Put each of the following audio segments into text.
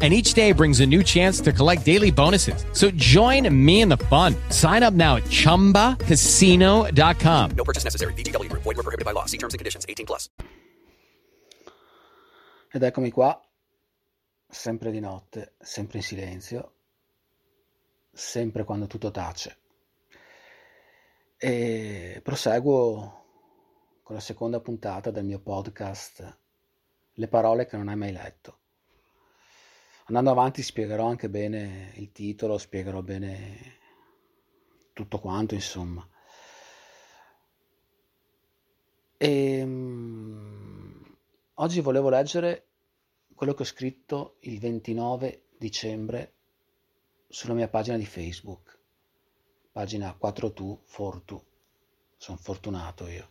And each day brings a new chance to collect daily bonuses. So join me in the fun. Sign up now at chumbacasino.com. No purchase necessary. VGW Group. Void were prohibited by law. See terms and conditions. 18 plus. Ed eccomi qua, sempre di notte, sempre in silenzio, sempre quando tutto tace. E proseguo con la seconda puntata del mio podcast Le parole che non hai mai letto. Andando avanti spiegherò anche bene il titolo, spiegherò bene tutto quanto, insomma. E, um, oggi volevo leggere quello che ho scritto il 29 dicembre sulla mia pagina di Facebook, pagina 4tu Fortu, sono fortunato io,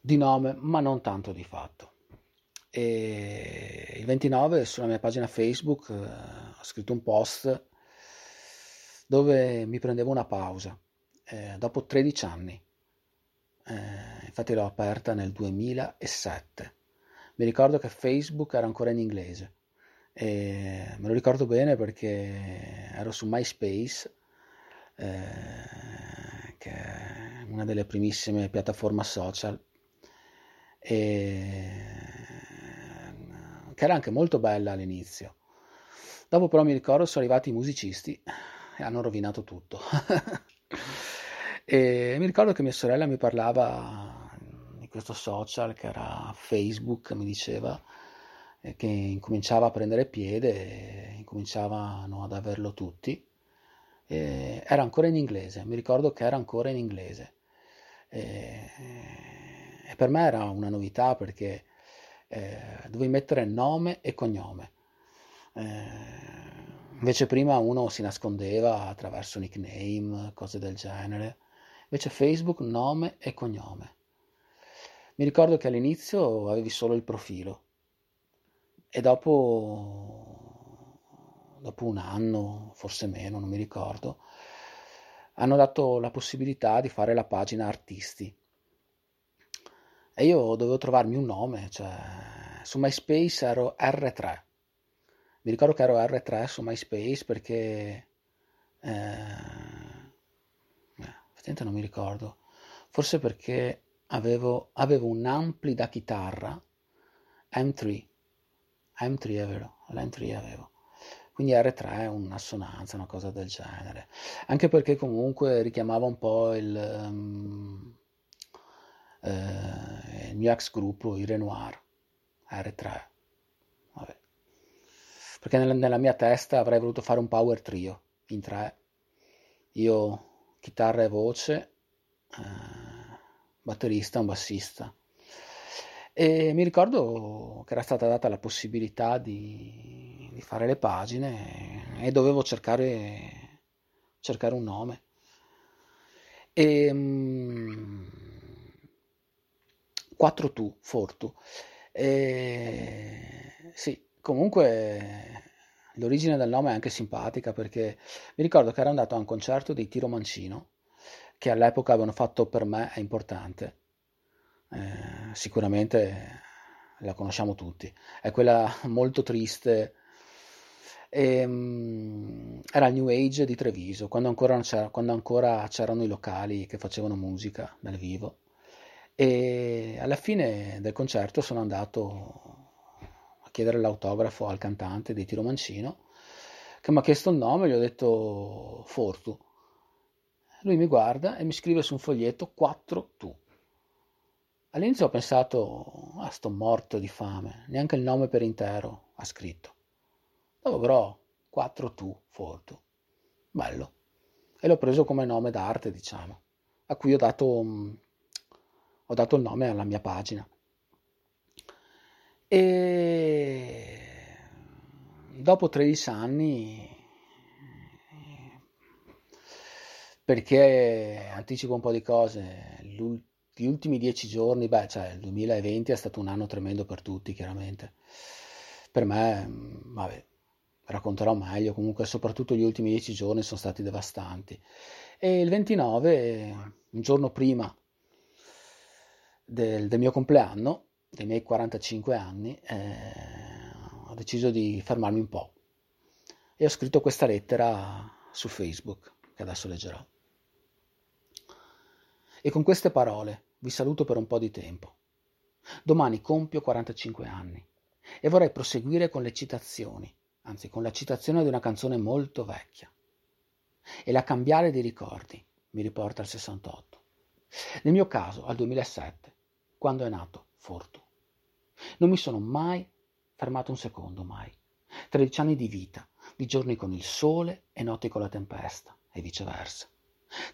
di nome ma non tanto di fatto. E il 29 sulla mia pagina Facebook eh, ho scritto un post dove mi prendevo una pausa eh, dopo 13 anni eh, infatti l'ho aperta nel 2007. Mi ricordo che Facebook era ancora in inglese. E me lo ricordo bene perché ero su MySpace, eh, che è una delle primissime piattaforme social, e, che era anche molto bella all'inizio. Dopo però mi ricordo sono arrivati i musicisti e hanno rovinato tutto. E mi ricordo che mia sorella mi parlava di questo social che era Facebook, mi diceva che incominciava a prendere piede, incominciavano ad averlo tutti. E era ancora in inglese, mi ricordo che era ancora in inglese. E, e per me era una novità perché eh, dovevi mettere nome e cognome. Eh, invece prima uno si nascondeva attraverso nickname, cose del genere. Invece Facebook nome e cognome. Mi ricordo che all'inizio avevi solo il profilo e dopo, dopo un anno, forse meno, non mi ricordo, hanno dato la possibilità di fare la pagina artisti. E io dovevo trovarmi un nome, cioè su MySpace ero R3. Mi ricordo che ero R3 su MySpace perché eh, Effettivamente non mi ricordo. Forse perché avevo, avevo un ampli da chitarra M3. M3 è vero, l'M3 avevo. Quindi R3 è un'assonanza, una cosa del genere. Anche perché comunque richiamava un po' il, um, eh, il mio ex gruppo, i Renoir. R3. Vabbè. Perché nella, nella mia testa avrei voluto fare un power trio in tre. Io chitarra e voce, eh, batterista, un bassista. E mi ricordo che era stata data la possibilità di, di fare le pagine e, dovevo cercare, cercare un nome. E, um, 4 tu, Fortu. E, sì, comunque L'origine del nome è anche simpatica perché mi ricordo che ero andato a un concerto di Tiro Mancino, che all'epoca avevano fatto per me è importante. Eh, sicuramente la conosciamo tutti. È quella molto triste. E, um, era il New Age di Treviso, quando ancora, quando ancora c'erano i locali che facevano musica dal vivo. E alla fine del concerto sono andato a chiedere l'autografo al cantante di Tiro Mancino, che mi ha chiesto il nome, gli ho detto Fortu. Lui mi guarda e mi scrive su un foglietto 4 tu. All'inizio ho pensato, ah, sto morto di fame, neanche il nome per intero ha scritto. Dopo però, 4 tu, Fortu. Bello. E l'ho preso come nome d'arte, diciamo, a cui ho dato, ho dato il nome alla mia pagina. E dopo 13 anni, perché anticipo un po' di cose, gli ultimi dieci giorni, beh, cioè il 2020 è stato un anno tremendo per tutti, chiaramente. Per me, vabbè, racconterò meglio, comunque soprattutto gli ultimi dieci giorni sono stati devastanti. E il 29, un giorno prima del, del mio compleanno, dei miei 45 anni, eh, ho deciso di fermarmi un po' e ho scritto questa lettera su Facebook, che adesso leggerò. E con queste parole vi saluto per un po' di tempo. Domani compio 45 anni e vorrei proseguire con le citazioni, anzi con la citazione di una canzone molto vecchia. E la cambiare di ricordi mi riporta al 68. Nel mio caso al 2007, quando è nato Fortu. Non mi sono mai fermato un secondo, mai. 13 anni di vita, di giorni con il sole e notti con la tempesta, e viceversa.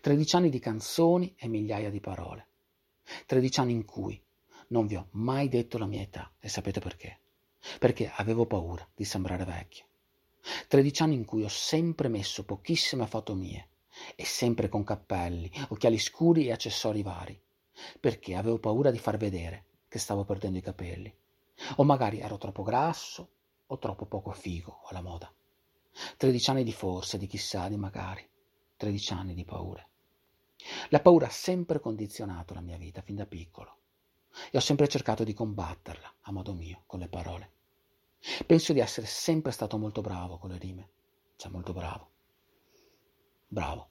13 anni di canzoni e migliaia di parole. 13 anni in cui non vi ho mai detto la mia età e sapete perché? Perché avevo paura di sembrare vecchio. 13 anni in cui ho sempre messo pochissime foto mie e sempre con cappelli, occhiali scuri e accessori vari, perché avevo paura di far vedere che stavo perdendo i capelli. O magari ero troppo grasso o troppo poco figo alla moda. 13 anni di forse, di chissà, di magari. 13 anni di paure. La paura ha sempre condizionato la mia vita fin da piccolo e ho sempre cercato di combatterla a modo mio, con le parole. Penso di essere sempre stato molto bravo con le rime, cioè molto bravo. Bravo.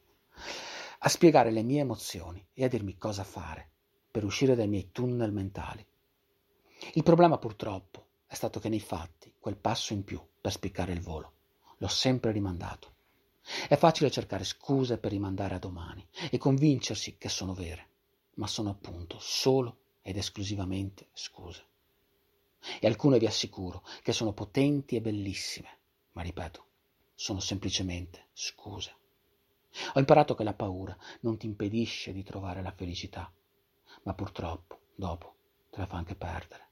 A spiegare le mie emozioni e a dirmi cosa fare per uscire dai miei tunnel mentali. Il problema purtroppo è stato che nei fatti quel passo in più per spiccare il volo l'ho sempre rimandato. È facile cercare scuse per rimandare a domani e convincersi che sono vere, ma sono appunto solo ed esclusivamente scuse. E alcune vi assicuro che sono potenti e bellissime, ma ripeto, sono semplicemente scuse. Ho imparato che la paura non ti impedisce di trovare la felicità, ma purtroppo dopo te la fa anche perdere.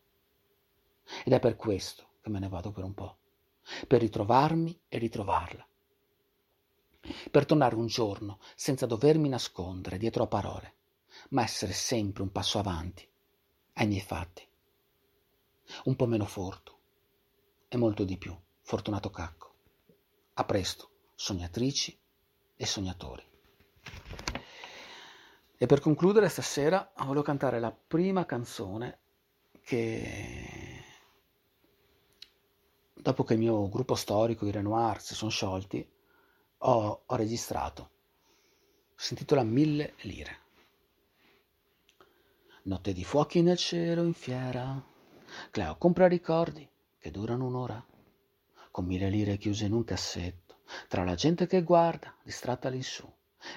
Ed è per questo che me ne vado per un po', per ritrovarmi e ritrovarla, per tornare un giorno senza dovermi nascondere dietro a parole, ma essere sempre un passo avanti ai miei fatti. Un po' meno fortu e molto di più, fortunato cacco. A presto, sognatrici e sognatori. E per concludere stasera volevo cantare la prima canzone che dopo che il mio gruppo storico, i Renoir, si sono sciolti, ho, ho registrato. Si intitola Mille lire. Notte di fuochi nel cielo in fiera. Cleo compra ricordi che durano un'ora. Con mille lire chiuse in un cassetto. Tra la gente che guarda, distratta all'insù.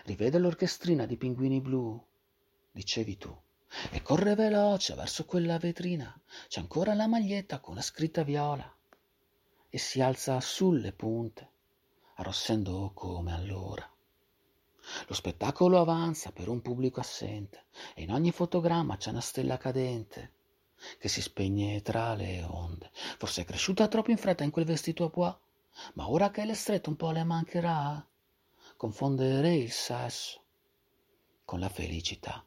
Rivede l'orchestrina di pinguini blu. Dicevi tu. E corre veloce verso quella vetrina. C'è ancora la maglietta con la scritta viola. E si alza sulle punte arrossendo come allora. Lo spettacolo avanza per un pubblico assente e in ogni fotogramma c'è una stella cadente che si spegne tra le onde. Forse è cresciuta troppo in fretta in quel vestito a pois, ma ora che le stretto un po' le mancherà confondere il sesso con la felicità.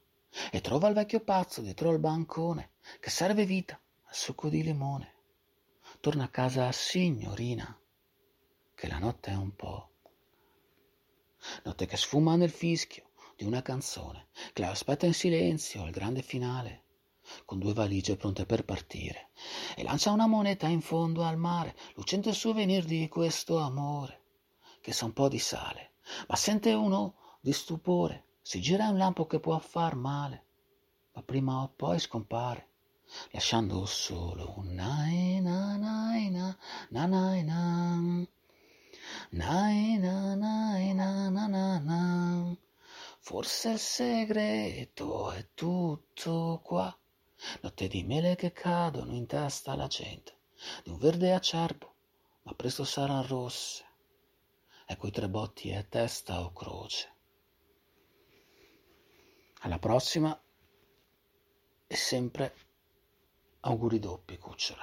E trova il vecchio pazzo dietro al bancone che serve vita al succo di limone. Torna a casa signorina che la notte è un po'. Notte che sfuma nel fischio di una canzone, che la aspetta in silenzio al grande finale. con due valigie pronte per partire, e lancia una moneta in fondo al mare, lucente il souvenir di questo amore, che sa un po' di sale, ma sente uno di stupore, si gira un lampo che può far male, ma prima o poi scompare, lasciando solo un nai na nai na na nai na nai na nai na na na na Forse il segreto è tutto qua. Notte di mele che cadono in testa alla gente, di un verde acerbo, ma presto saranno rosse. E quei tre botti è testa o croce. Alla prossima e sempre auguri doppi, cucciola.